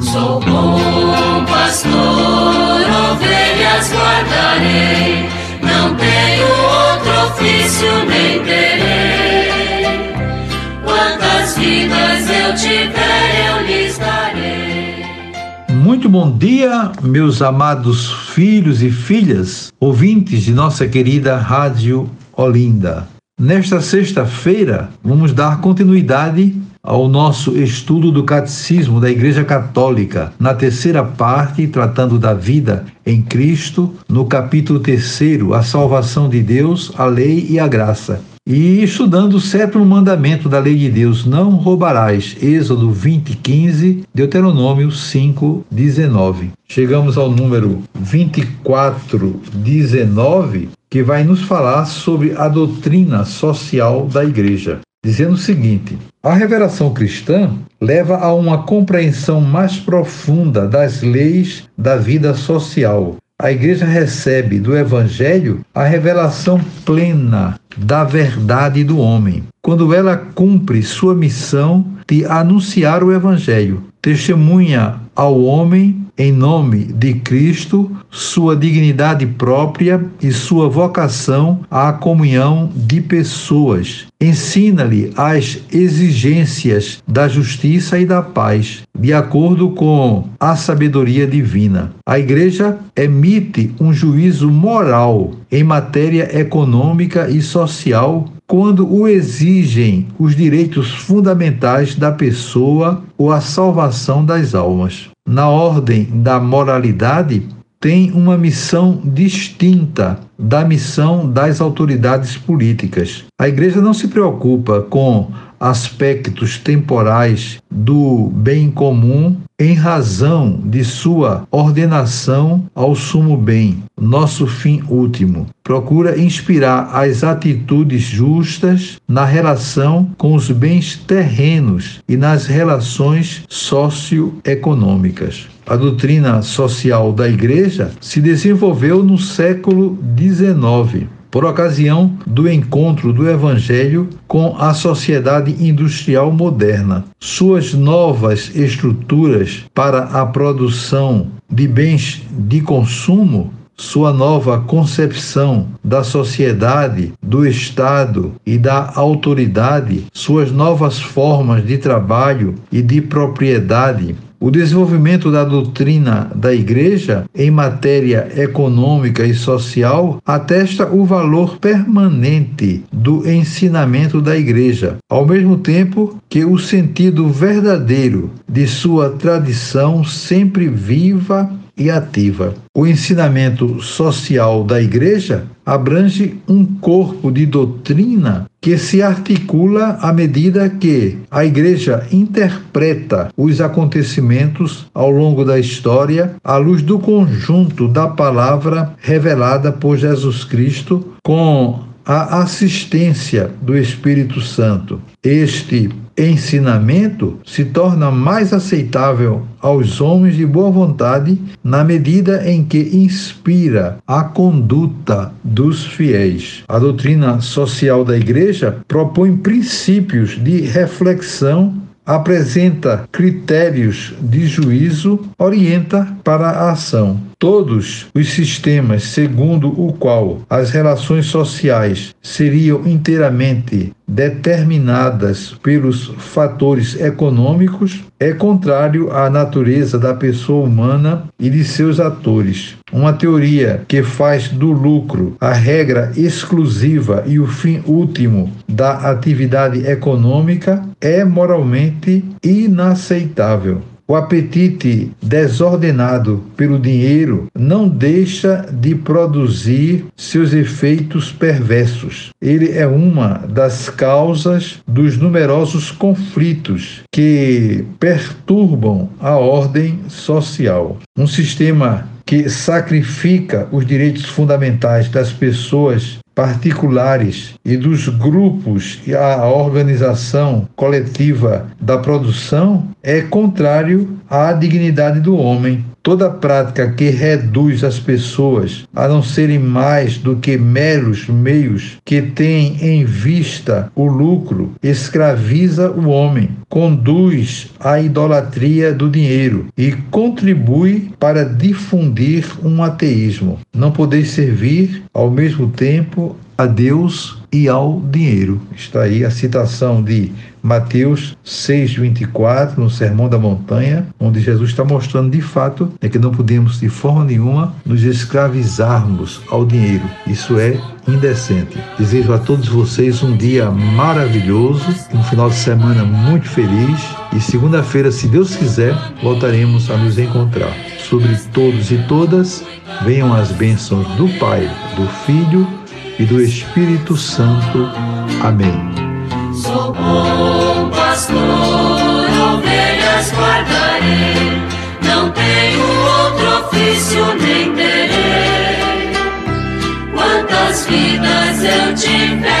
Sou bom pastor, ovelhas guardarei, não tenho outro ofício nem terei. Quantas vidas eu tiver, eu lhes darei. Muito bom dia, meus amados filhos e filhas, ouvintes de nossa querida Rádio Olinda. Nesta sexta-feira, vamos dar continuidade ao nosso estudo do Catecismo da Igreja Católica, na terceira parte, tratando da vida em Cristo, no capítulo terceiro, a salvação de Deus, a lei e a graça. E estudando o sétimo mandamento da lei de Deus, não roubarás, Êxodo 20, 15, Deuteronômio 5, 19. Chegamos ao número 24, 19, que vai nos falar sobre a doutrina social da igreja dizendo o seguinte: a revelação cristã leva a uma compreensão mais profunda das leis da vida social. A igreja recebe do evangelho a revelação plena da verdade do homem, quando ela cumpre sua missão de anunciar o evangelho, testemunha ao homem em nome de Cristo, sua dignidade própria e sua vocação à comunhão de pessoas. Ensina-lhe as exigências da justiça e da paz, de acordo com a sabedoria divina. A Igreja emite um juízo moral em matéria econômica e social quando o exigem os direitos fundamentais da pessoa ou a salvação das almas na ordem da moralidade, tem uma missão distinta da missão das autoridades políticas. A igreja não se preocupa com aspectos temporais do bem comum em razão de sua ordenação ao sumo bem, nosso fim último. Procura inspirar as atitudes justas na relação com os bens terrenos e nas relações socioeconômicas. A doutrina social da Igreja se desenvolveu no século XIX por ocasião do encontro do Evangelho com a sociedade industrial moderna. Suas novas estruturas para a produção de bens de consumo sua nova concepção da sociedade, do Estado e da autoridade, suas novas formas de trabalho e de propriedade, o desenvolvimento da doutrina da Igreja em matéria econômica e social atesta o valor permanente do ensinamento da Igreja, ao mesmo tempo que o sentido verdadeiro de sua tradição sempre viva e ativa. O ensinamento social da Igreja abrange um corpo de doutrina que se articula à medida que a Igreja interpreta os acontecimentos ao longo da história à luz do conjunto da palavra revelada por Jesus Cristo com a assistência do Espírito Santo. Este ensinamento se torna mais aceitável aos homens de boa vontade na medida em que inspira a conduta dos fiéis. A doutrina social da Igreja propõe princípios de reflexão apresenta critérios de juízo, orienta para a ação. Todos os sistemas segundo o qual as relações sociais seriam inteiramente determinadas pelos fatores econômicos é contrário à natureza da pessoa humana e de seus atores. Uma teoria que faz do lucro a regra exclusiva e o fim último da atividade econômica é moralmente inaceitável. O apetite desordenado pelo dinheiro não deixa de produzir seus efeitos perversos. Ele é uma das causas dos numerosos conflitos que perturbam a ordem social. Um sistema que sacrifica os direitos fundamentais das pessoas particulares e dos grupos e a organização coletiva da produção é contrário à dignidade do homem. Toda prática que reduz as pessoas a não serem mais do que meros meios que têm em vista o lucro escraviza o homem, conduz à idolatria do dinheiro e contribui para difundir um ateísmo. Não podeis servir ao mesmo tempo a Deus e ao dinheiro. Está aí a citação de Mateus 6,24, no Sermão da Montanha, onde Jesus está mostrando de fato é que não podemos de forma nenhuma nos escravizarmos ao dinheiro. Isso é indecente. Desejo a todos vocês um dia maravilhoso, um final de semana muito feliz e segunda-feira, se Deus quiser, voltaremos a nos encontrar. Sobre todos e todas, venham as bênçãos do Pai, do Filho e do Espírito Santo. Amém. Sou bom pastor, ovelhas guardarei, não tenho outro ofício nem terei. Quantas vidas eu tiver